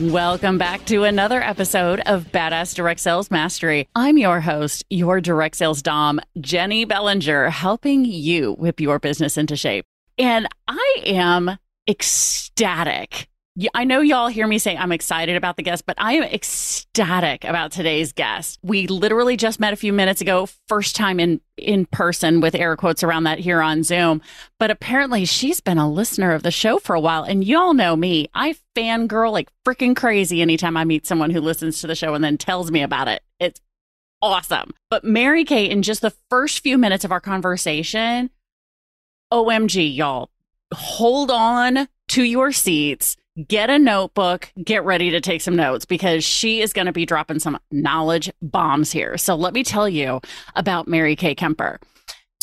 Welcome back to another episode of Badass Direct Sales Mastery. I'm your host, your direct sales dom, Jennie Bellinger, helping you whip your business into shape. And I am ecstatic I know y'all hear me say I'm excited about the guest, but I am ecstatic about today's guest. We literally just met a few minutes ago, first time in in person with air quotes around that here on Zoom. But apparently she's been a listener of the show for a while. And y'all know me. I fangirl like freaking crazy anytime I meet someone who listens to the show and then tells me about it. It's awesome. But Mary Kay, in just the first few minutes of our conversation, OMG, y'all, hold on to your seats get a notebook, get ready to take some notes because she is going to be dropping some knowledge bombs here. So let me tell you about Mary Kay Kemper.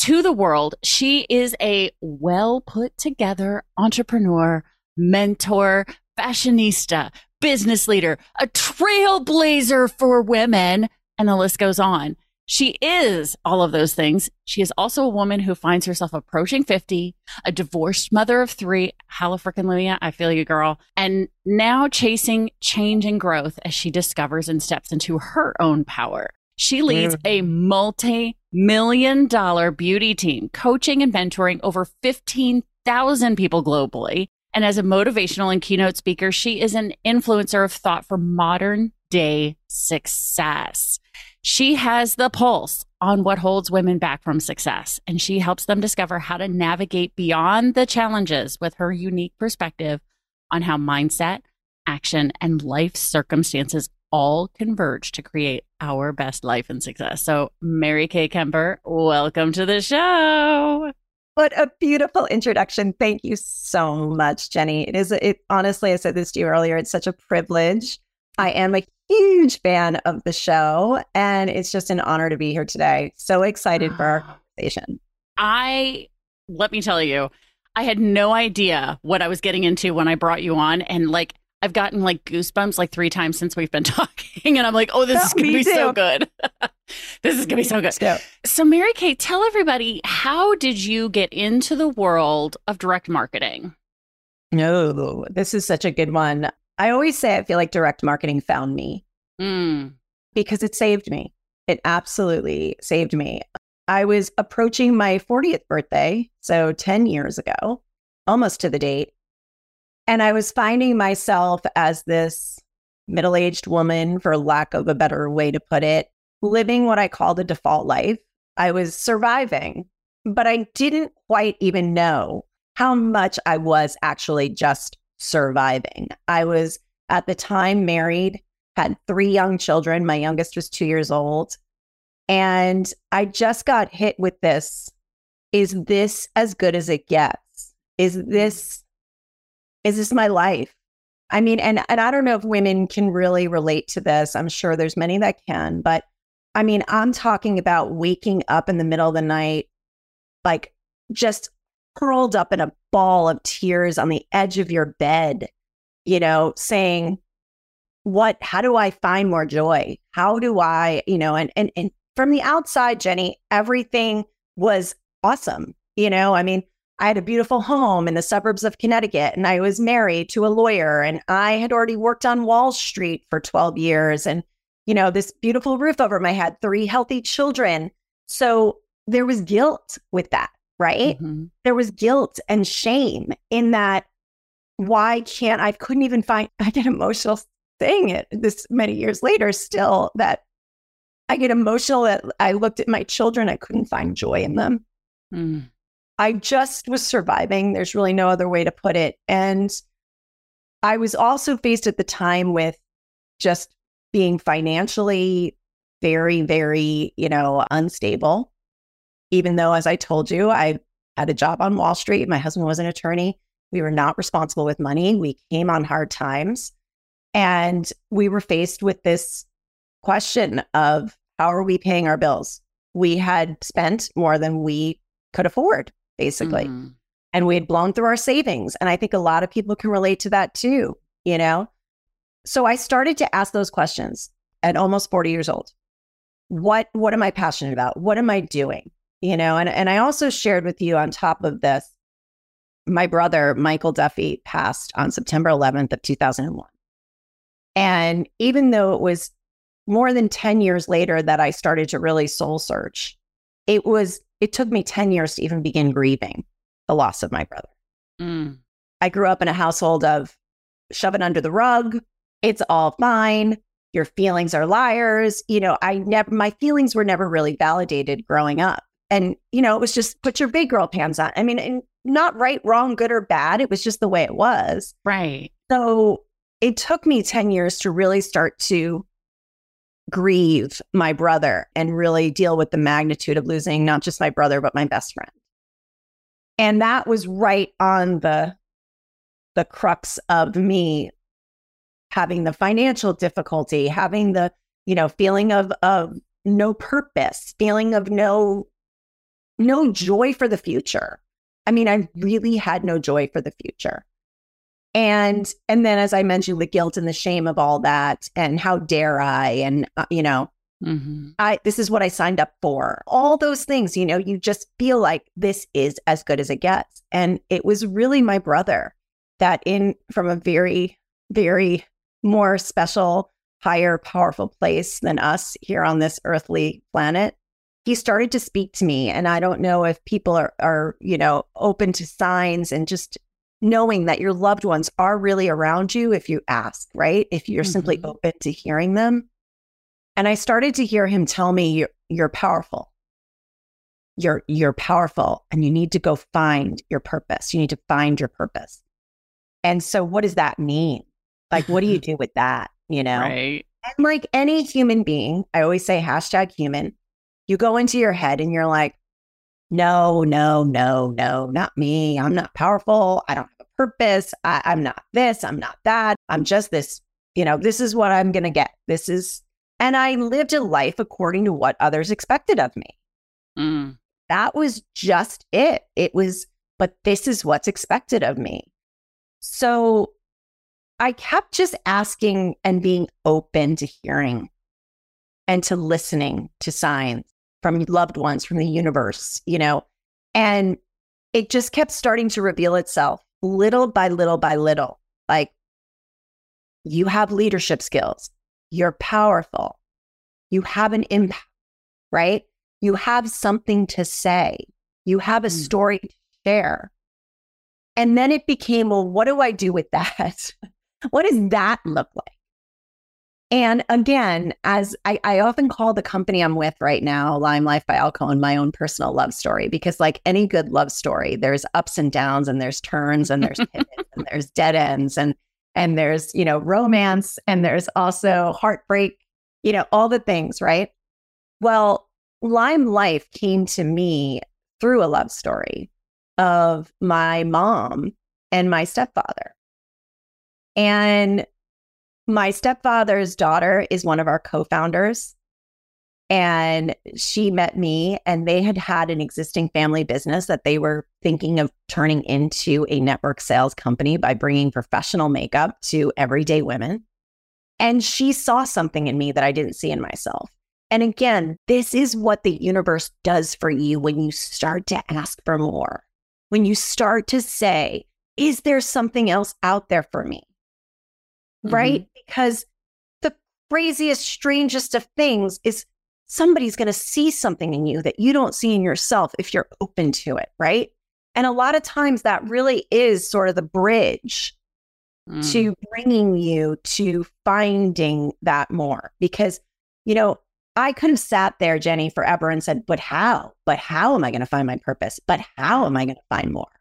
To the world, she is a well put together entrepreneur, mentor, fashionista, business leader, a trailblazer for women, and the list goes on. She is all of those things. She is also a woman who finds herself approaching 50, a divorced mother of three. Hello, freaking Hallelujah. I feel you, girl. And now chasing change and growth as she discovers and steps into her own power. She leads a multi million dollar beauty team, coaching and mentoring over 15,000 people globally. And as a motivational and keynote speaker, she is an influencer of thought for modern day success. She has the pulse on what holds women back from success, and she helps them discover how to navigate beyond the challenges with her unique perspective on how mindset, action, and life circumstances all converge to create our best life and success. So, Mary Kay Kemper, welcome to the show. What a beautiful introduction. Thank you so much, Jennie. It is, it honestly, I said this to you earlier, it's such a privilege. I am a huge fan of the show, and it's just an honor to be here today. So excited for our conversation. I, let me tell you, I had no idea what I was getting into when I brought you on. And like, I've gotten like goosebumps like three times since we've been talking. And I'm like, oh, this oh, is going to be too. so good. this is going to be so good. So, so, Mary Kay, tell everybody, how did you get into the world of direct marketing? No, this is such a good one. I always say I feel like direct marketing found me mm. because it saved me. It absolutely saved me. I was approaching my 40th birthday, so 10 years ago, almost to the date. And I was finding myself as this middle aged woman, for lack of a better way to put it, living what I call the default life. I was surviving, but I didn't quite even know how much I was actually just surviving. I was at the time married, had three young children. My youngest was two years old. And I just got hit with this is this as good as it gets? Is this mm. is this my life? I mean, and and I don't know if women can really relate to this. I'm sure there's many that can, but I mean, I'm talking about waking up in the middle of the night, like just curled up in a ball of tears on the edge of your bed, you know, saying, what, how do I find more joy? How do I, you know, and, and, and from the outside, Jennie, everything was awesome. You know, I mean, I had a beautiful home in the suburbs of Connecticut and I was married to a lawyer and I had already worked on Wall Street for 12 years and, you know, this beautiful roof over my head, three healthy children. So there was guilt with that right? Mm-hmm. There was guilt and shame in that. Why can't I couldn't even find, I get emotional saying it this many years later still that I get emotional that I looked at my children, I couldn't find joy in them. Mm. I just was surviving. There's really no other way to put it. And I was also faced at the time with just being financially very, very, you know, unstable. Even though, as I told you, I had a job on Wall Street. My husband was an attorney. We were not responsible with money. We came on hard times. And we were faced with this question of how are we paying our bills? We had spent more than we could afford, basically. Mm-hmm. And we had blown through our savings. And I think a lot of people can relate to that too, you know? So I started to ask those questions at almost 40 years old. What what am I passionate about? What am I doing? You know, and, and I also shared with you on top of this, my brother, Michael Duffy, passed on September 11th of 2001. And even though it was more than 10 years later that I started to really soul search, it was, it took me 10 years to even begin grieving the loss of my brother. Mm. I grew up in a household of shove it under the rug. It's all fine. Your feelings are liars. You know, I never, my feelings were never really validated growing up. And, you know, it was just put your big girl pants on. I mean, not right, wrong, good or bad. It was just the way it was. Right. So it took me 10 years to really start to grieve my brother and really deal with the magnitude of losing not just my brother, but my best friend. And that was right on the the crux of me having the financial difficulty, having the, you know, feeling of of no purpose, feeling of no no joy for the future. I mean, I really had no joy for the future. And and then as I mentioned the guilt and the shame of all that and how dare I and uh, you know mm-hmm. I this is what I signed up for. All those things, you know, you just feel like this is as good as it gets. And it was really my brother that in from a very very more special, higher powerful place than us here on this earthly planet he started to speak to me and i don't know if people are are you know open to signs and just knowing that your loved ones are really around you if you ask right? If you're mm-hmm. simply open to hearing them. And i started to hear him tell me you're, you're powerful. You're you're powerful and you need to go find your purpose. You need to find your purpose. And so what does that mean? Like what do you do with that you know? Right. And like any human being i always say hashtag human you go into your head and you're like, no, no, no, no, not me. I'm not powerful. I don't have a purpose. I, I'm not this. I'm not that. I'm just this, you know, this is what I'm going to get. This is, and I lived a life according to what others expected of me. Mm. That was just it. It was, but this is what's expected of me. So I kept just asking and being open to hearing and to listening to signs from loved ones, from the universe, you know, and it just kept starting to reveal itself little by little by little. Like, you have leadership skills, you're powerful, you have an impact, right? You have something to say, you have a mm. story to share. And then it became, well, what do I do with that? what does that look like? And again, as I, I, often call the company I'm with right now, Lime Life by Alcone, my own personal love story, because like any good love story, there's ups and downs and there's turns and there's pivots and there's dead ends and and there's, you know, romance and there's also heartbreak, you know, all the things, right? Well, Lime Life came to me through a love story of my mom and my stepfather. And my stepfather's daughter is one of our co founders. And she met me, and they had had an existing family business that they were thinking of turning into a network sales company by bringing professional makeup to everyday women. And she saw something in me that I didn't see in myself. And again, this is what the universe does for you when you start to ask for more, when you start to say, Is there something else out there for me? Mm-hmm. right? Because the craziest, strangest of things is somebody's going to see something in you that you don't see in yourself if you're open to it, right? And a lot of times that really is sort of the bridge mm. to bringing you to finding that more. Because, you know, I could have sat there, Jennie, forever and said, but how? But how am I going to find my purpose? But how am I going to find more?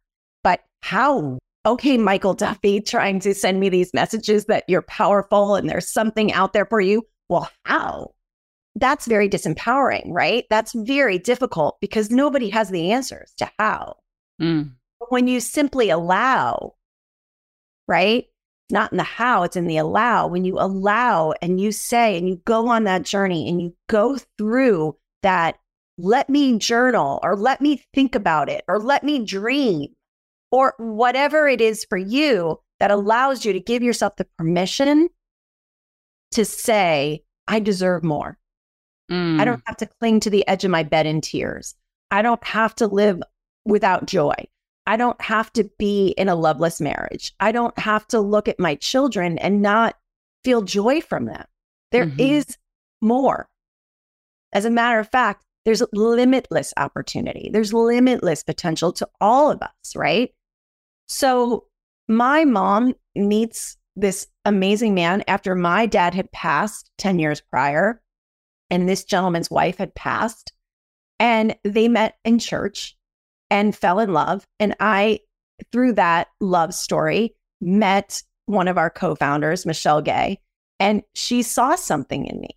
But how okay, Michael Duffy trying to send me these messages that you're powerful and there's something out there for you. Well, how? that's very disempowering, right? That's very difficult because nobody has the answers to how. Mm. But when you simply allow, right? It's not in the how, it's in the allow. When you allow and you say and you go on that journey and you go through that, let me journal or let me think about it or let me dream or whatever it is for you that allows you to give yourself the permission to say, I deserve more. Mm. I don't have to cling to the edge of my bed in tears. I don't have to live without joy. I don't have to be in a loveless marriage. I don't have to look at my children and not feel joy from them. There mm-hmm. is more. As a matter of fact, there's limitless opportunity. There's limitless potential to all of us, right? So my mom meets this amazing man after my dad had passed 10 years prior and this gentleman's wife had passed. And they met in church and fell in love. And I, through that love story, met one of our co founders, Michelle Gay, and she saw something in me.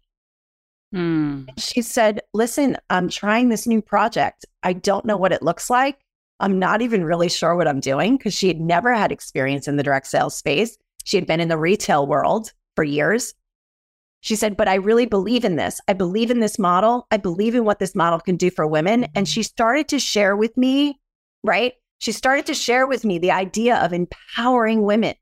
Mm. She said, Listen, I'm trying this new project. I don't know what it looks like. I'm not even really sure what I'm doing because she had never had experience in the direct sales space. She had been in the retail world for years. She said, But I really believe in this. I believe in this model. I believe in what this model can do for women. And she started to share with me, right? She started to share with me the idea of empowering women,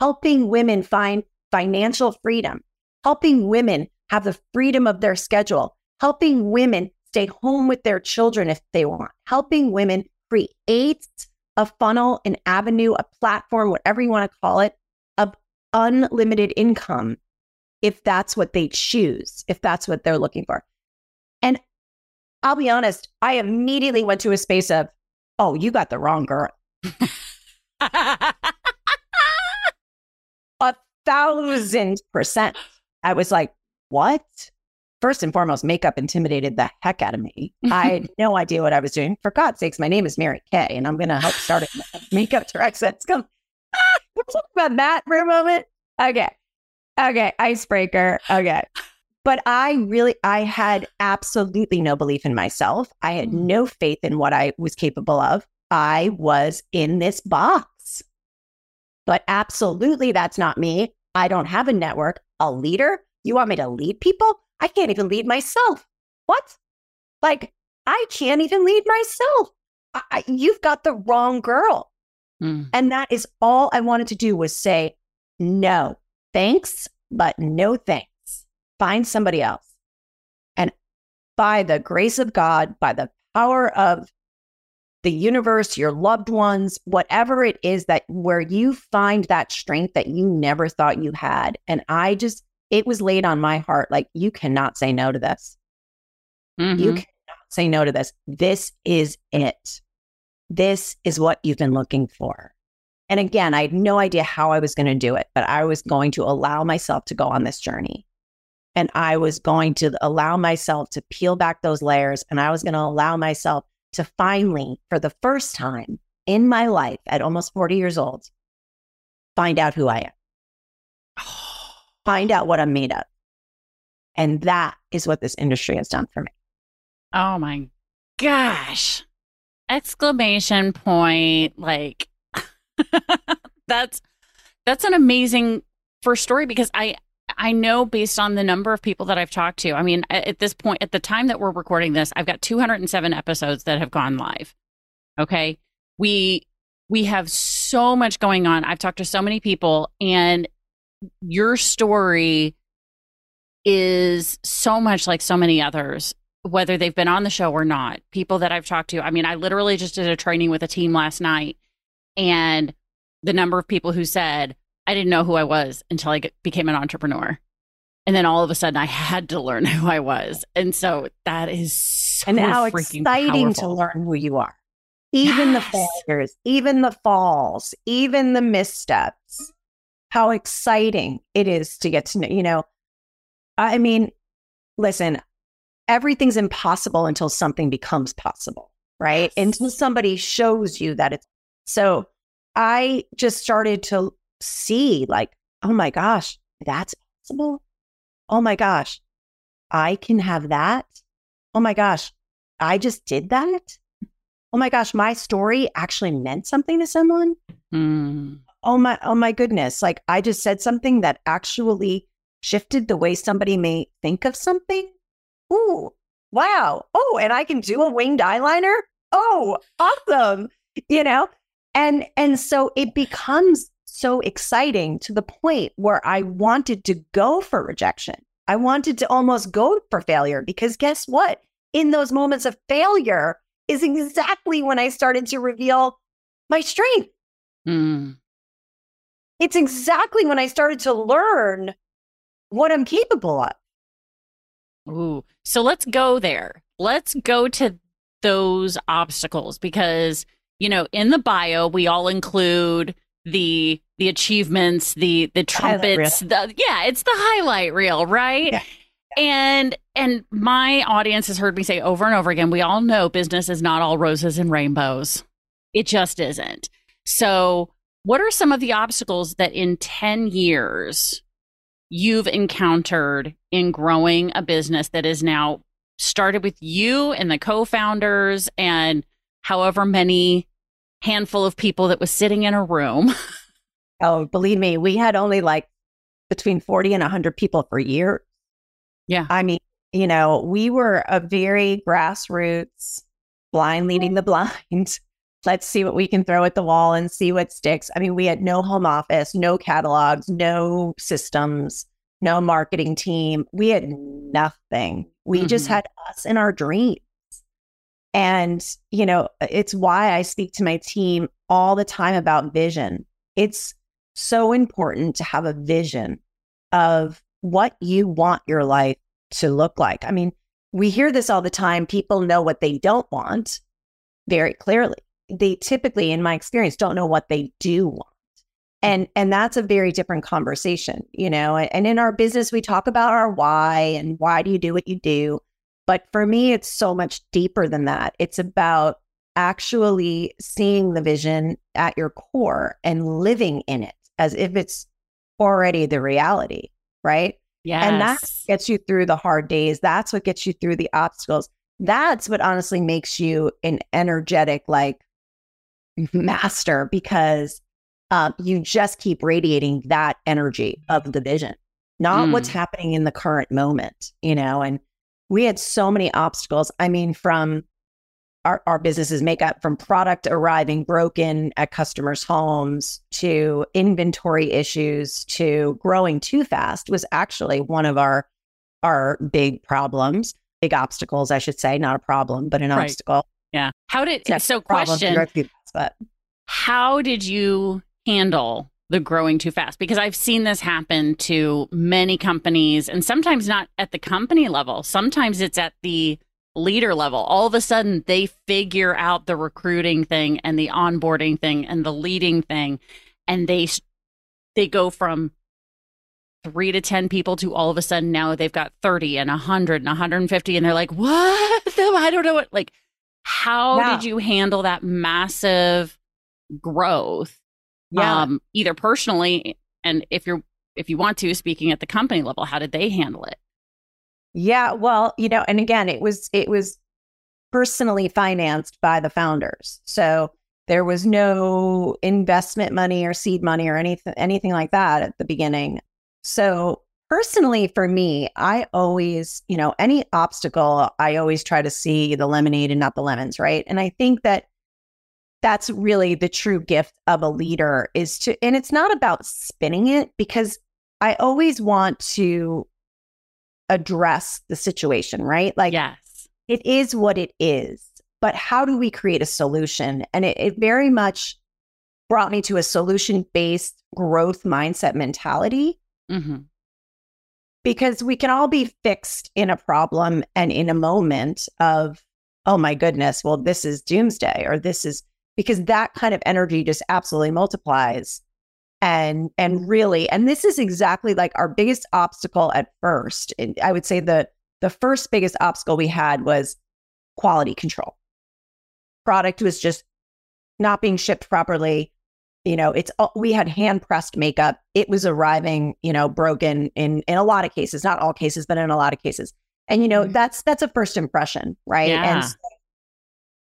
helping women find financial freedom, helping women have the freedom of their schedule, helping women stay home with their children if they want, helping women create a funnel, an avenue, a platform, whatever you want to call it, of unlimited income if that's what they choose, if that's what they're looking for. And I'll be honest, I immediately went to a space of, oh, you got the wrong girl. a thousand percent. I was like, what? First and foremost, makeup intimidated the heck out of me. I had no idea what I was doing. For God's sakes, my name is Mary Kay, and I'm going to help start a makeup direct sets. Come, we'll talk about that for a moment. Okay. Okay, icebreaker. Okay. But I really, I had absolutely no belief in myself. I had mm. no faith in what I was capable of. I was in this box. But absolutely, that's not me. I don't have a network, a leader. You want me to lead people? I can't even lead myself. What? Like, I can't even lead myself. I, I, you've got the wrong girl. Mm. And that is all I wanted to do was say, no, thanks, but no thanks. Find somebody else. And by the grace of God, by the power of the universe, your loved ones, whatever it is that where you find that strength that you never thought you had. And I just, it was laid on my heart like, you cannot say no to this. Mm-hmm. You cannot say no to this. This is it. This is what you've been looking for. And again, I had no idea how I was going to do it, but I was going to allow myself to go on this journey. And I was going to allow myself to peel back those layers. And I was going to allow myself to finally, for the first time in my life at almost 40 years old, find out who I am, find out what I'm made of. And that is what this industry has done for me. Oh my gosh. Exclamation point. Like, that's that's an amazing first story because I I know based on the number of people that I've talked to. I mean, at this point, at the time that we're recording this, I've got 207 episodes that have gone live. Okay, we we have so much going on. I've talked to so many people, and your story is so much like so many others whether they've been on the show or not. People that I've talked to. I mean, I literally just did a training with a team last night and the number of people who said, I didn't know who I was until I became an entrepreneur. And then all of a sudden I had to learn who I was. And so that is so And how exciting powerful. to learn who you are. Even yes. the failures, even the falls, even the missteps. How exciting it is to get to know, you know. I mean, listen, everything's impossible until something becomes possible, right? Yes. Until somebody shows you that it's so I just started to see, like, oh my gosh, that's possible. Oh my gosh, I can have that. Oh my gosh, I just did that. Oh my gosh, my story actually meant something to someone. Mm. Oh my, oh my goodness. Like I just said something that actually shifted the way somebody may think of something. Ooh, wow. Oh, and I can do a winged eyeliner. Oh, awesome. You know? And and so it becomes so exciting to the point where I wanted to go for rejection. I wanted to almost go for failure because guess what? In those moments of failure is exactly when I started to reveal my strength. Mm. It's exactly when I started to learn what I'm capable of. Ooh. So let's go there. Let's go to those obstacles because, you know, in the bio, we all include the the achievements, the the trumpets, the yeah, it's the highlight reel, right? Yeah. And and my audience has heard me say over and over again, we all know business is not all roses and rainbows. It just isn't. So, what are some of the obstacles that in 10 years you've encountered in growing a business that is now started with you and the co-founders and however many handful of people that was sitting in a room. oh, believe me, we had only like between 40 and 100 people per year. Yeah. I mean, you know, we were a very grassroots, blind leading the blind. Let's see what we can throw at the wall and see what sticks. I mean, we had no home office, no catalogs, no systems, no marketing team. We had nothing. We mm-hmm. just had us and our dreams. And, you know, it's why I speak to my team all the time about vision. It's so important to have a vision of what you want your life to look like. I mean, we hear this all the time. People know what they don't want very clearly. They typically, in my experience, don't know what they do want. Mm. And and that's a very different conversation, you know. And in our business, we talk about our why and why do you do what you do. But for me, it's so much deeper than that. It's about actually seeing the vision at your core and living in it as if it's already the reality, right? Yeah. And that gets you through the hard days. That's what gets you through the obstacles. That's what honestly makes you an energetic, like master because um, you just keep radiating that energy of the vision, not mm. what's happening in the current moment, you know? And we had so many obstacles. I mean, from our, our businesses make up from product arriving broken at customers' homes to inventory issues to growing too fast was actually one of our our big problems, big obstacles, I should say, not a problem, but an right. obstacle. Yeah. How did so question? But how did you handle the growing too fast? Because I've seen this happen to many companies, and sometimes not at the company level. Sometimes it's at the leader level. All of a sudden, they figure out the recruiting thing and the onboarding thing and the leading thing, and they they go from three to 10 people to all of a sudden now they've got 30 and 100 and 150 and they're like what i don't know what like how yeah. did you handle that massive growth yeah. um either personally and if you're if you want to speaking at the company level how did they handle it yeah, well, you know, and again, it was it was personally financed by the founders. So there was no investment money or seed money or anything anything like that at the beginning. So personally for me, I always, you know, any obstacle, I always try to see the lemonade and not the lemons, right? And I think that that's really the true gift of a leader is to and it's not about spinning it because I always want to address the situation, right? Like, yes, it is what it is. But how do we create a solution? And it, it very much brought me to a solution based growth mindset mentality. Mm-hmm. Because we can all be fixed in a problem and in a moment of, oh my goodness, well, this is doomsday, or this is because that kind of energy just absolutely multiplies. And and mm-hmm. really and this is exactly like our biggest obstacle at first and i would say the the first biggest obstacle we had was quality control. Product was just not being shipped properly you know it's we had hand pressed makeup it was arriving you know broken in in a lot of cases not all cases but in a lot of cases And you know, mm-hmm. that's that's a first impression, right? Yeah. And so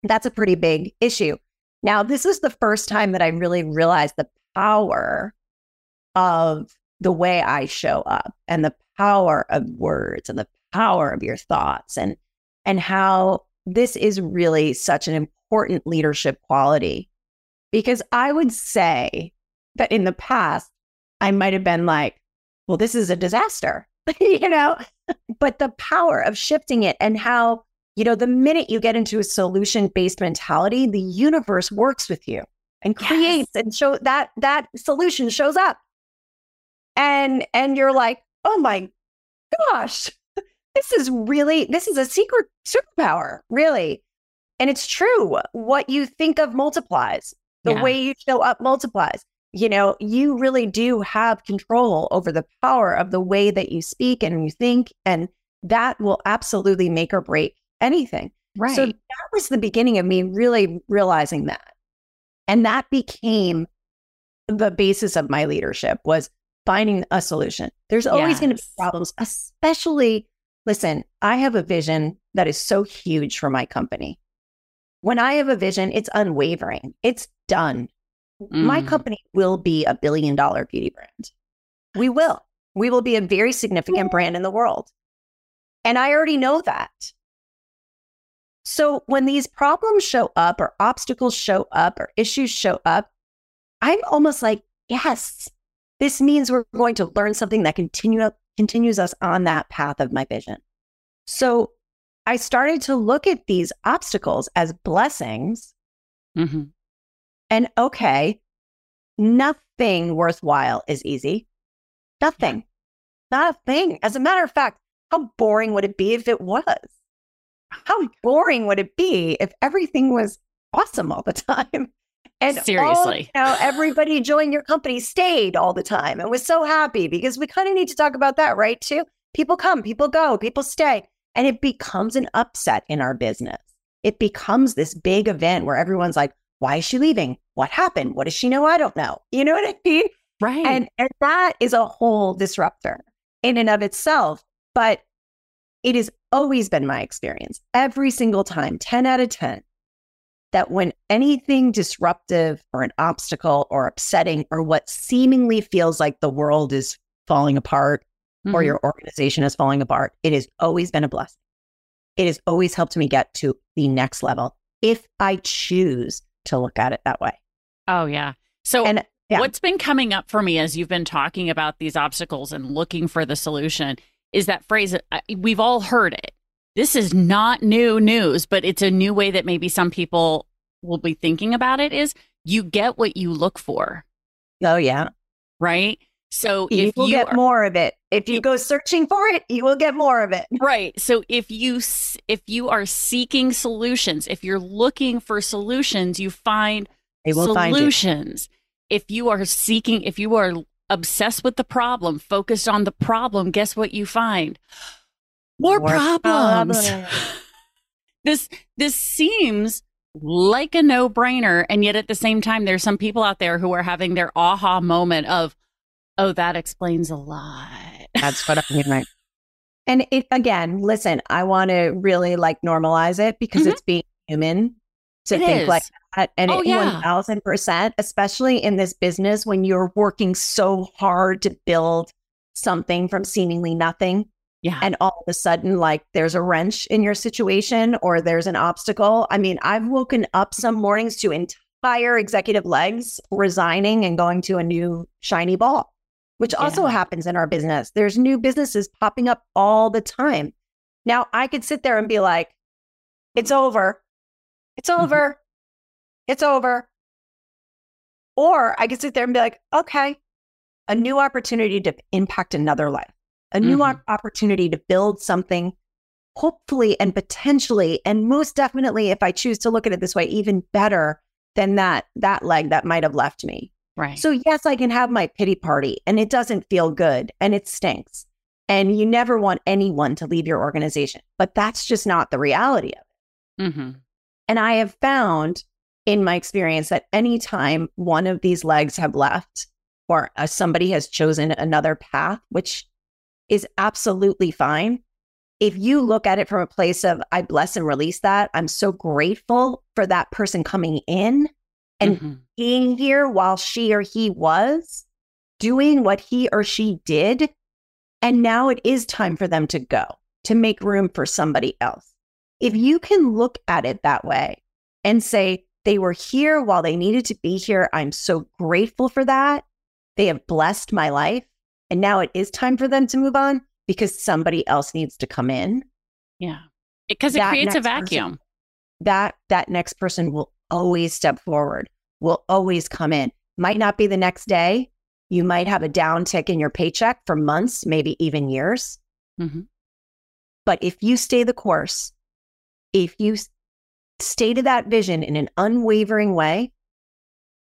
that's a pretty big issue. Now, this is the first time that I really realized the power of the way I show up and the power of words and the power of your thoughts and and how this is really such an important leadership quality because I would say that in the past I might have been like well this is a disaster you know? But the power of shifting it and how you know the minute you get into a solution based mentality the universe works with you and creates yes. and show that that solution shows up. And and you're like oh my gosh this is really this is a secret superpower really. And it's true. What you think of multiplies the yeah. way you show up multiplies you know you really do have control over the power of the way that you speak and you think and that will absolutely make or break anything right so that was the beginning of me really realizing that and that became the basis of my leadership was finding a solution. There's always yes. going to be problems, especially, listen, I have a vision that is so huge for my company. When I have a vision, it's unwavering, it's done. Mm. My company will be a billion dollar beauty brand. We will. We will be a very significant brand in the world. And I already know that. So when these problems show up, or obstacles show up, or issues show up, I'm almost like, yes, this means we're going to learn something that continue, continues us on that path of my vision. So I started to look at these obstacles as blessings. Mm-hmm. And okay, nothing worthwhile is easy. Nothing. Not a thing. As a matter of fact, how boring would it be if it was? How boring would it be if everything was awesome all the time? And seriously, all, you know, everybody joined your company stayed all the time and was so happy because we kind of need to talk about that, right? Too. People come, people go, people stay. And it becomes an upset in our business. It becomes this big event where everyone's like, why is she leaving? What happened? What does she know? I don't know. You know what I mean? Right. And, and that is a whole disruptor in and of itself. But it has always been my experience every single time, 10 out of 10, that when anything disruptive or an obstacle or upsetting or what seemingly feels like the world is falling apart mm-hmm. or your organization is falling apart, it has always been a blessing. It has always helped me get to the next level if I choose to look at it that way. Oh, yeah. So, and, yeah. what's been coming up for me as you've been talking about these obstacles and looking for the solution is that phrase we've all heard it this is not new news, but it's a new way that maybe some people will be thinking about it is you get what you look for. Oh yeah. Right? So you if will you get are, more of it. If you go searching for it, you will get more of it. Right. So if you if you are seeking solutions, if you're looking for solutions, you find solutions. Find if you are seeking, if you are obsessed with the problem, focused on the problem, guess what you find? more, more problems. problems. this this seems like a no-brainer and yet at the same time there's some people out there who are having their aha moment of oh that explains a lot. That's what I mean right. And it again, listen, I want to really like normalize it because mm-hmm. it's being human to it think is. like that. And oh, it, yeah. 1000%, especially in this business when you're working so hard to build something from seemingly nothing. Yeah. And all of a sudden, like there's a wrench in your situation or there's an obstacle. I mean, I've woken up some mornings to entire executive legs resigning and going to a new shiny ball, which yeah. also happens in our business. There's new businesses popping up all the time. Now, I could sit there and be like, it's over. It's mm-hmm. over. It's over. Or I could sit there and be like, okay, a new opportunity to impact another life a new mm-hmm. opportunity to build something, hopefully and potentially, and most definitely, if I choose to look at it this way, even better than that that leg that might have left me. Right. So yes, I can have my pity party, and it doesn't feel good, and it stinks, and you never want anyone to leave your organization, but that's just not the reality of it. Mm-hmm. And I have found in my experience that anytime one of these legs have left or uh, somebody has chosen another path, which is absolutely fine. if you look at it from a place of, I bless and release that, I'm so grateful for that person coming in and mm-hmm. being here while she or he was doing what he or she did. And now it is time for them to go to make room for somebody else. If you can look at it that way and say, they were here while they needed to be here. I'm so grateful for that. They have blessed my life. And now it is time for them to move on because somebody else needs to come in. Yeah. Because it creates a vacuum. Person, that that next person will always step forward, will always come in. Might not be the next day. You might have a downtick in your paycheck for months, maybe even years. Mm-hmm. But if you stay the course, if you stay to that vision in an unwavering way,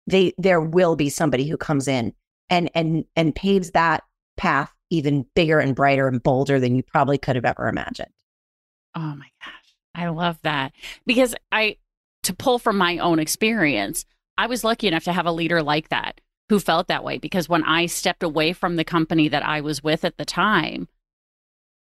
they there will be somebody who comes in and and and paves that path even bigger and brighter and bolder than you probably could have ever imagined. Oh my gosh. I love that. Because I to pull from my own experience, I was lucky enough to have a leader like that who felt that way because when I stepped away from the company that I was with at the time,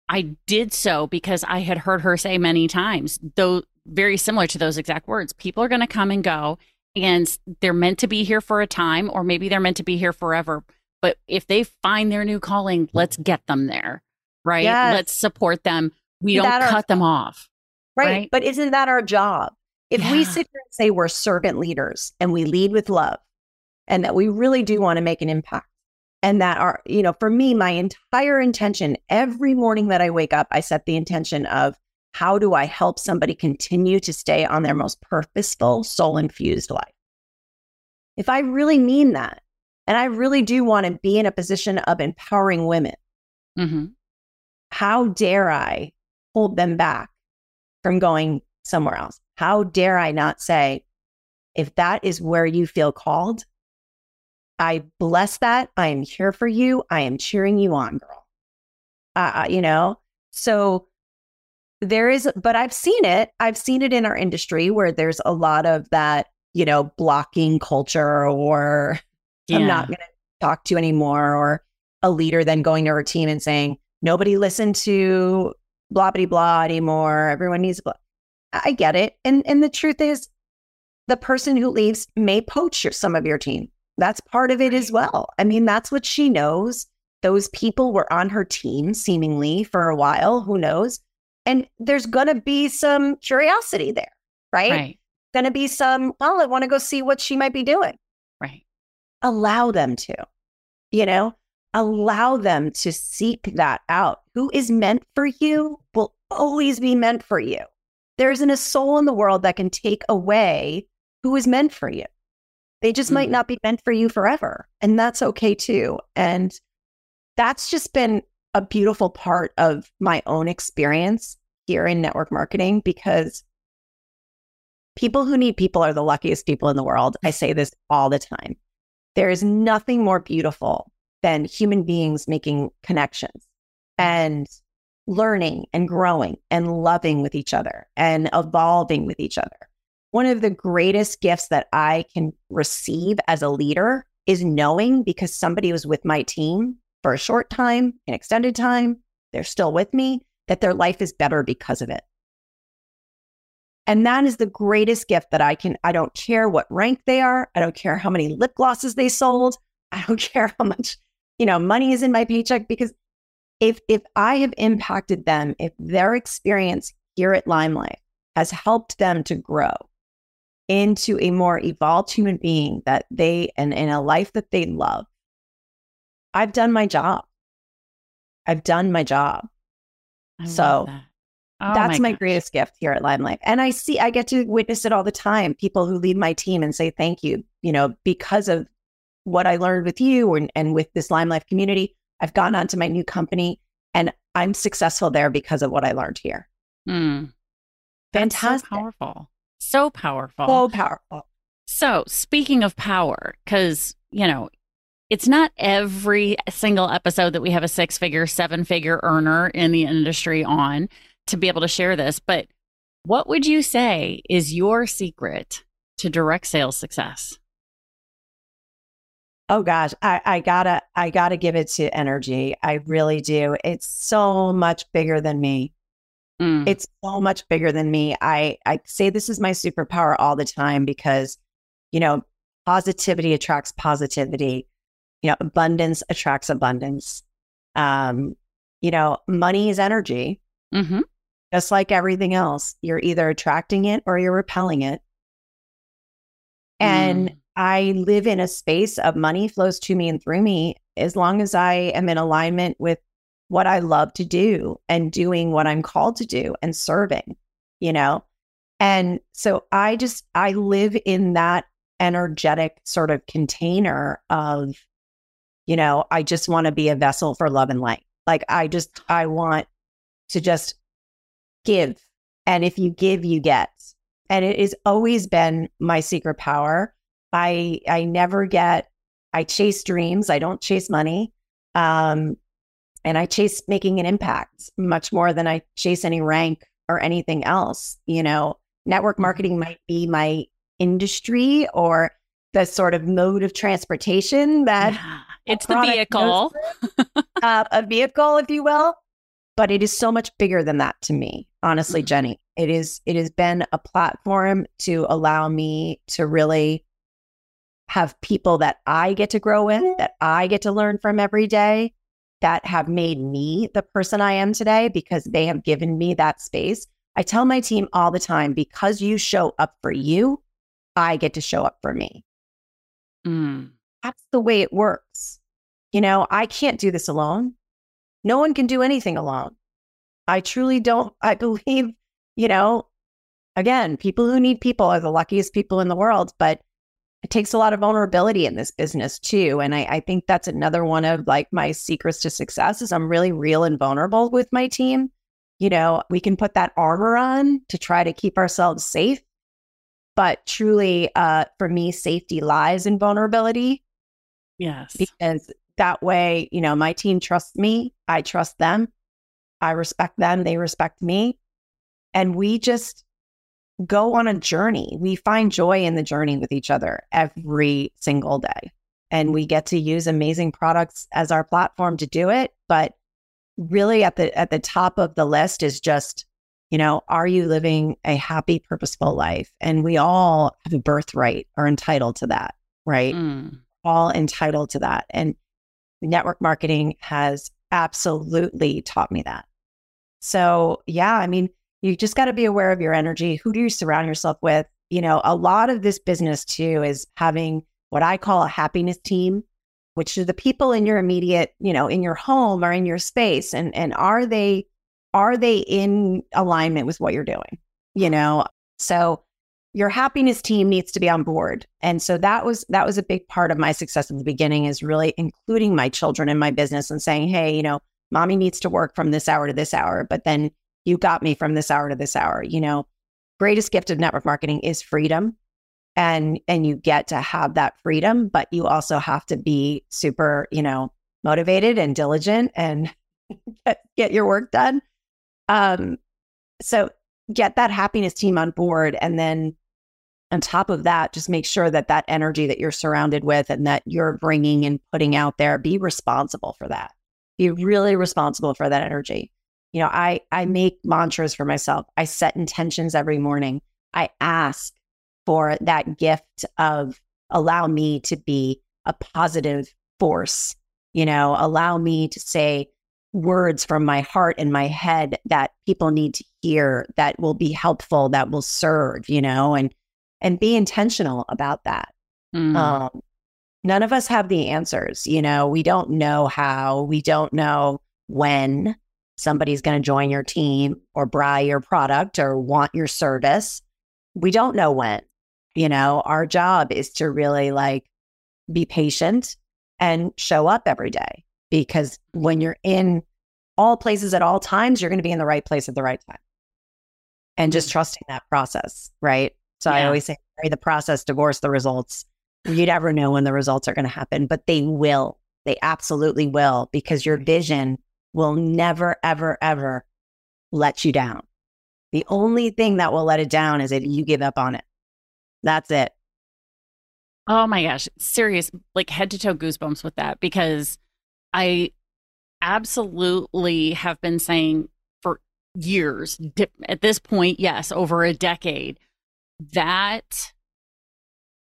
I did so because I had heard her say many times, though very similar to those exact words. People are going to come and go, and they're meant to be here for a time, or maybe they're meant to be here forever. But if they find their new calling, let's get them there, right? Yes. Let's support them. We don't cut our, them off. Right. right. But isn't that our job? If yeah. we sit here and say we're servant leaders and we lead with love and that we really do want to make an impact, and that are, you know, for me, my entire intention every morning that I wake up, I set the intention of how do I help somebody continue to stay on their most purposeful, soul infused life? If I really mean that, and I really do want to be in a position of empowering women, mm-hmm. how dare I hold them back from going somewhere else? How dare I not say, if that is where you feel called, I bless that. I am here for you. I am cheering you on, girl. Uh, you know, so there is, but I've seen it. I've seen it in our industry where there's a lot of that, you know, blocking culture or yeah. I'm not going to talk to you anymore, or a leader then going to her team and saying, nobody listen to blah, blah, blah anymore. Everyone needs blah. I get it. And, and the truth is, the person who leaves may poach your, some of your team. That's part of it as well. I mean, that's what she knows. Those people were on her team seemingly for a while. Who knows? And there's going to be some curiosity there, right? Right. Going to be some, well, I want to go see what she might be doing. Right. Allow them to, you know, allow them to seek that out. Who is meant for you will always be meant for you. There isn't a soul in the world that can take away who is meant for you. They just mm-hmm. might not be meant for you forever. And that's okay too. And that's just been a beautiful part of my own experience here in network marketing because people who need people are the luckiest people in the world. I say this all the time. There is nothing more beautiful than human beings making connections and learning and growing and loving with each other and evolving with each other. One of the greatest gifts that I can receive as a leader is knowing because somebody was with my team for a short time, an extended time, they're still with me, that their life is better because of it. And that is the greatest gift that I can. I don't care what rank they are. I don't care how many lip glosses they sold. I don't care how much, you know, money is in my paycheck because if if I have impacted them, if their experience here at Limelife has helped them to grow into a more evolved human being that they and in a life that they love, I've done my job. I've done my job. I so that. oh that's my, my greatest gift here at Limelife. And I see, I get to witness it all the time. People who lead my team and say thank you, you know, because of what I learned with you and, and with this Limelife community. I've gone on to my new company and I'm successful there because of what I learned here. Mm. Fantastic. So powerful. So powerful. So powerful. So, speaking of power, because, you know, it's not every single episode that we have a six figure, seven figure earner in the industry on to be able to share this. But what would you say is your secret to direct sales success? Oh gosh, I, I gotta, I gotta give it to energy. I really do. It's so much bigger than me. Mm. It's so much bigger than me. I, I say this is my superpower all the time because, you know, positivity attracts positivity. You know, abundance attracts abundance. Um, you know, money is energy. Mm-hmm. Just like everything else, you're either attracting it or you're repelling it. And mm. I live in a space of money flows to me and through me as long as I am in alignment with what I love to do and doing what I'm called to do and serving, you know? And so I just, I live in that energetic sort of container of, you know, I just want to be a vessel for love and light. Like I just, I want to just give. And if you give, you get. And it has always been my secret power. I, I never get, I chase dreams. I don't chase money. Um, and I chase making an impact much more than I chase any rank or anything else. You know, network mm-hmm. marketing might be my industry or the sort of mode of transportation that yeah, it's the vehicle, uh, a vehicle, if you will. But it is so much bigger than that to me, honestly, mm-hmm. Jennie. It is. It has been a platform to allow me to really have people that I get to grow with, that I get to learn from every day, that have made me the person I am today because they have given me that space. I tell my team all the time because you show up for you, I get to show up for me. Mm. That's the way it works. You know, I can't do this alone. No one can do anything alone. I truly don't. I believe, you know, again, people who need people are the luckiest people in the world, but it takes a lot of vulnerability in this business too. And I, I, think that's another one of like my secrets to success is I'm really real and vulnerable with my team. You know, we can put that armor on to try to keep ourselves safe. But truly, uh, for me, safety lies in vulnerability. Yes. Because that way, you know, my team trusts me. I trust them. I respect them. They respect me. And we just go on a journey. We find joy in the journey with each other every single day. And we get to use amazing products as our platform to do it. But really at the at the top of the list is just, you know, are you living a happy, purposeful life? And we all have a birthright, are entitled to that, right? Mm. All entitled to that. And network marketing has absolutely taught me that. So yeah, I mean, you just got to be aware of your energy. Who do you surround yourself with? You know, a lot of this business too is having what I call a happiness team, which are the people in your immediate, you know, in your home or in your space. And and are they are they in alignment with what you're doing? You know, so your happiness team needs to be on board. And so that was that was a big part of my success at the beginning is really including my children in my business and saying, hey, you know, mommy needs to work from this hour to this hour, but then you got me from this hour to this hour. You know, greatest gift of network marketing is freedom. And and you get to have that freedom, but you also have to be super, you know, motivated and diligent and get, get your work done. Um, so get that happiness team on board and then on top of that just make sure that that energy that you're surrounded with and that you're bringing and putting out there be responsible for that be really responsible for that energy you know, I I make mantras for myself. I set intentions every morning. I ask for that gift of allow me to be a positive force, you know, allow me to say words from my heart and my head that people need to hear that will be helpful, that will serve, you know, and and be intentional about that. Mm. Um, none of us have the answers, you know, we don't know how, we don't know when, somebody's going to join your team or buy your product or want your service. We don't know when. You know, our job is to really like be patient and show up every day because when you're in all places at all times, you're going to be in the right place at the right time. And just mm. trusting that process, right? So yeah. I always say, the process, divorce the results. You never know when the results are going to happen, but they will. They absolutely will because your vision will never, ever, ever let you down. The only thing that will let it down is if you give up on it. That's it. Oh my gosh. Serious, like head to toe goosebumps with that because I absolutely have been saying for years, at this point, yes, over a decade, that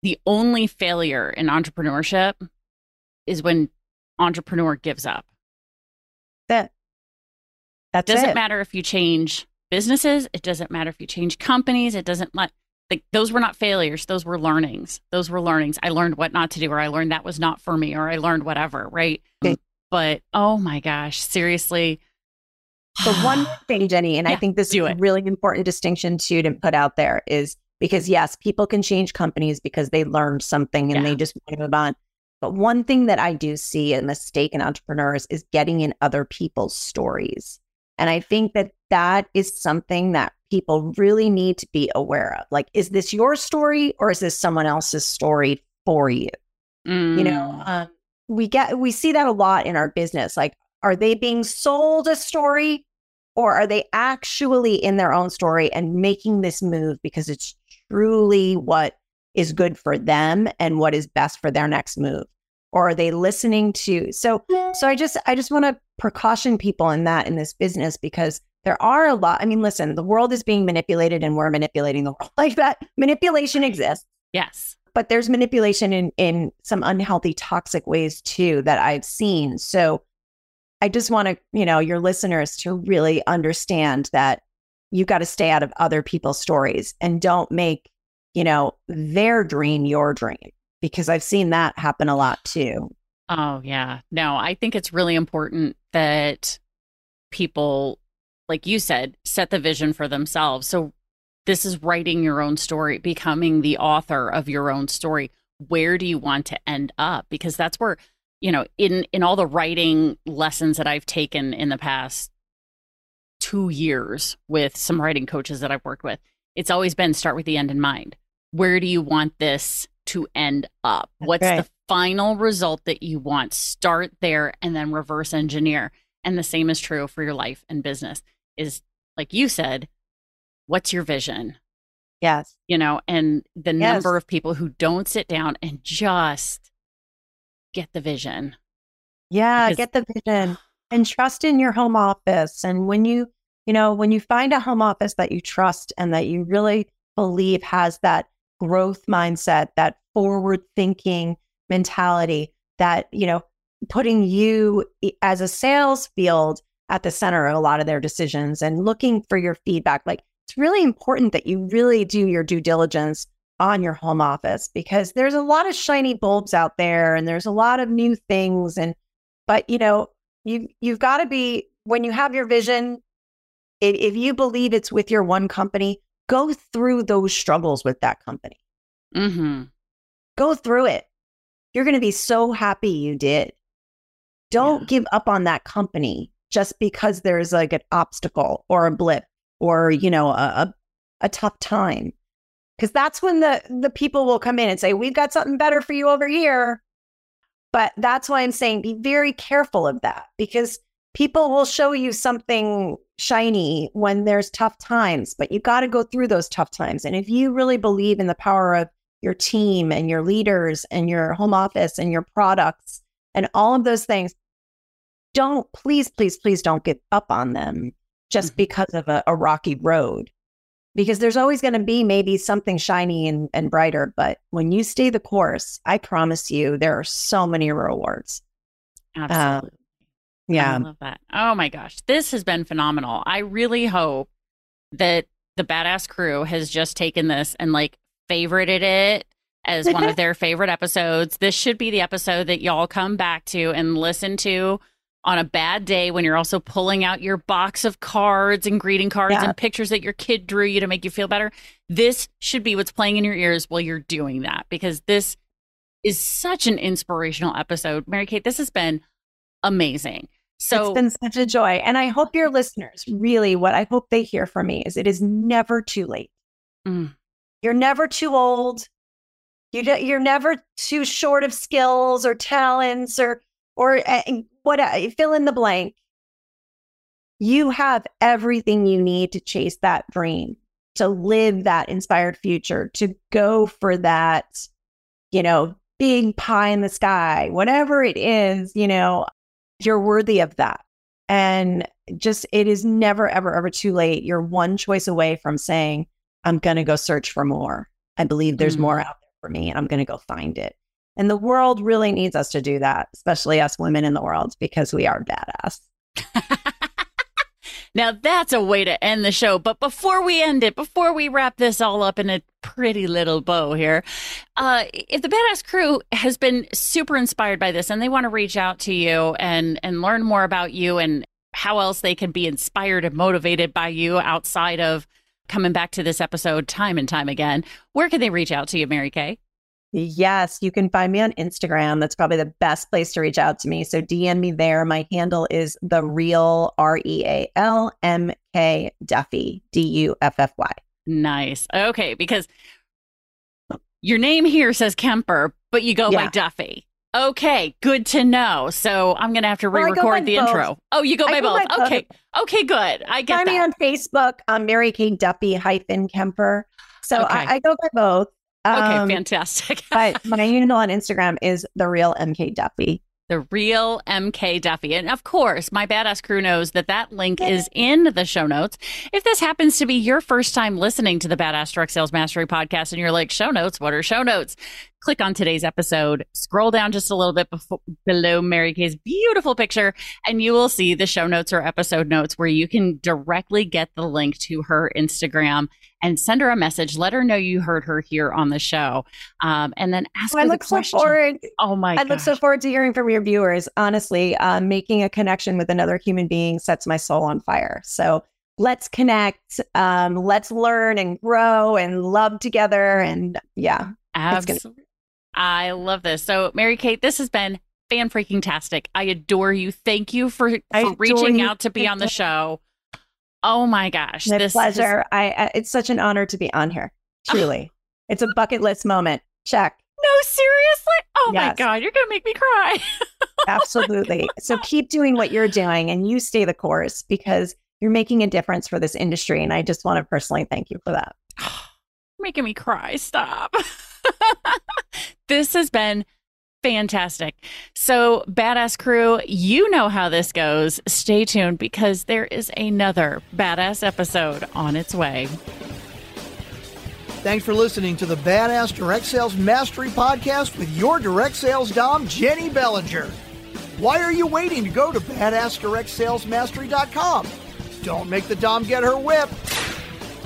the only failure in entrepreneurship is when entrepreneur gives up. That that's doesn't it. matter if you change businesses. It doesn't matter if you change companies. It doesn't let like those were not failures. Those were learnings. Those were learnings. I learned what not to do, or I learned that was not for me, or I learned whatever. Right. Okay. But oh my gosh, seriously. The one thing, Jennie, and yeah, I think this is a really important distinction too to put out there is because yes, people can change companies because they learned something and yeah. they just want to move on. But one thing that I do see a mistake in entrepreneurs is getting in other people's stories. And I think that that is something that people really need to be aware of. Like, is this your story or is this someone else's story for you? Mm. You know, mm. um, we get we see that a lot in our business. Like, are they being sold a story or are they actually in their own story and making this move because it's truly what is good for them and what is best for their next move? Or are they listening to so so I just I just want to precaution people in that in this business because there are a lot. I mean, listen, the world is being manipulated and we're manipulating the world like that. Manipulation exists. Yes. But there's manipulation in in some unhealthy, toxic ways too that I've seen. So I just want to, you know, your listeners to really understand that you got to stay out of other people's stories and don't make, you know, their dream your dream because I've seen that happen a lot too. Oh, yeah. No, I think it's really important that people like you said, set the vision for themselves. So this is writing your own story, becoming the author of your own story. Where do you want to end up? Because that's where, you know, in in all the writing lessons that I've taken in the past 2 years with some writing coaches that I've worked with, it's always been start with the end in mind. Where do you want this to end up? What's the final result that you want? Start there and then reverse engineer. And the same is true for your life and business is like you said, what's your vision? Yes. You know, and the yes. number of people who don't sit down and just get the vision. Yeah, because- get the vision and trust in your home office. And when you, you know, when you find a home office that you trust and that you really believe has that growth mindset, that forward thinking mentality, that, you know, putting you as a sales field at the center of a lot of their decisions and looking for your feedback. Like it's really important that you really do your due diligence on your home office because there's a lot of shiny bulbs out there and there's a lot of new things and but you know you you've got to be when you have your vision if, if you believe it's with your one company go through those struggles with that company. Mm-hmm. go through it. You're going to be so happy you did. Don't yeah. give up on that company just because there's like an obstacle or a blip or you know a, a, a tough time. Because that's when the the people will come in and say we've got something better for you over here. But that's why i'm saying be very careful of that because people will show you something shiny when there's tough times but you got to go through those tough times and if you really believe in the power of your team and your leaders and your home office and your products and all of those things don't please, please, please don't give up on them just mm-hmm. because of a, a, rocky road. Because there's always going to be maybe something shiny and, and brighter. But when you stay the course, I promise you, there are so many rewards. Absolutely. Um, yeah. I love that. Oh my gosh. This has been phenomenal. I really hope that the badass crew has just taken this and like favorited it as one of their favorite episodes. This should be the episode that y'all come back to and listen to on a bad day when you're also pulling out your box of cards and greeting cards yeah. and pictures that your kid drew you to make you feel better. This should be what's playing in your ears while you're doing that because this is such an inspirational episode. Mary Kay, this has been amazing. So it's been such a joy. And I hope your listeners really what I hope they hear from me is it is never too late. Mm. You're never too old. You you're never too short of skills or talents or or uh, what uh, fill in the blank. You have everything you need to chase that dream, to live that inspired future, to go for that, you know, big pie in the sky, whatever it is, you know, you're worthy of that. And just, it is never, ever, ever too late. You're one choice away from saying, I'm going to go search for more. I believe there's mm-hmm. more out there for me and I'm going to go find it. And the world really needs us to do that, especially us women in the world, because we are badass. now that's a way to end the show. But before we end it, before we wrap this all up in a pretty little bow here, uh, if the Badass Crew has been super inspired by this and they want to reach out to you and and learn more about you and how else they can be inspired and motivated by you outside of coming back to this episode time and time again, where can they reach out to you, Mary Kay? Yes, you can find me on Instagram. That's probably the best place to reach out to me. So DM me there. My handle is the real R E A L M K Duffy, D U F F Y. Nice. Okay, because your name here says Kemper, but you go yeah. by Duffy. Okay, good to know. So I'm gonna have to re-record well, the both. intro. Oh, you go by both. By okay, both. okay, good. I get Find that. me on Facebook. I'm Mary Kay Duffy hyphen Kemper. So okay. I, I, go by both. Okay, um, fantastic. but my handle on Instagram is the real MK Duffy. The real MK Duffy. And of course, my badass crew knows that that link is in the show notes. If this happens to be your first time listening to the Badass Direct Sales Mastery podcast and you're like, show notes, what are show notes? click on today's episode, scroll down just a little bit before, below Mary Kay's beautiful picture, and you will see the show notes or episode notes where you can directly get the link to her Instagram and send her a message. Let her know you heard her here on the show, um, and then ask. Oh, I look so forward. Oh my! I look so forward to hearing from your viewers. Honestly, uh, making a connection with another human being sets my soul on fire. So let's connect um, let's learn and grow and love together and yeah absolutely I love this. So, Mary Kay, this has been fan freaking tastic. I adore you. Thank you for, for reaching you. out to be on the show. Oh my gosh. My this pleasure. Is... I, I, it's such an honor to be on here. Oh. Truly. it's a bucket list moment. Check. No, seriously? Oh yes. my God. You're going to make me cry. Absolutely. So keep doing what you're doing and you stay the course because you're making a difference for this industry. And I just want to personally thank you for that. making me cry. Stop. this has been fantastic. So, Badass Crew, you know how this goes. Stay tuned because there is another badass episode on its way. Thanks for listening to the Badass Direct Sales Mastery Podcast with your direct sales dom, Jennie Bellinger. Why are you waiting to go to badassdirectsalesmastery.com? Don't make the dom get her whip.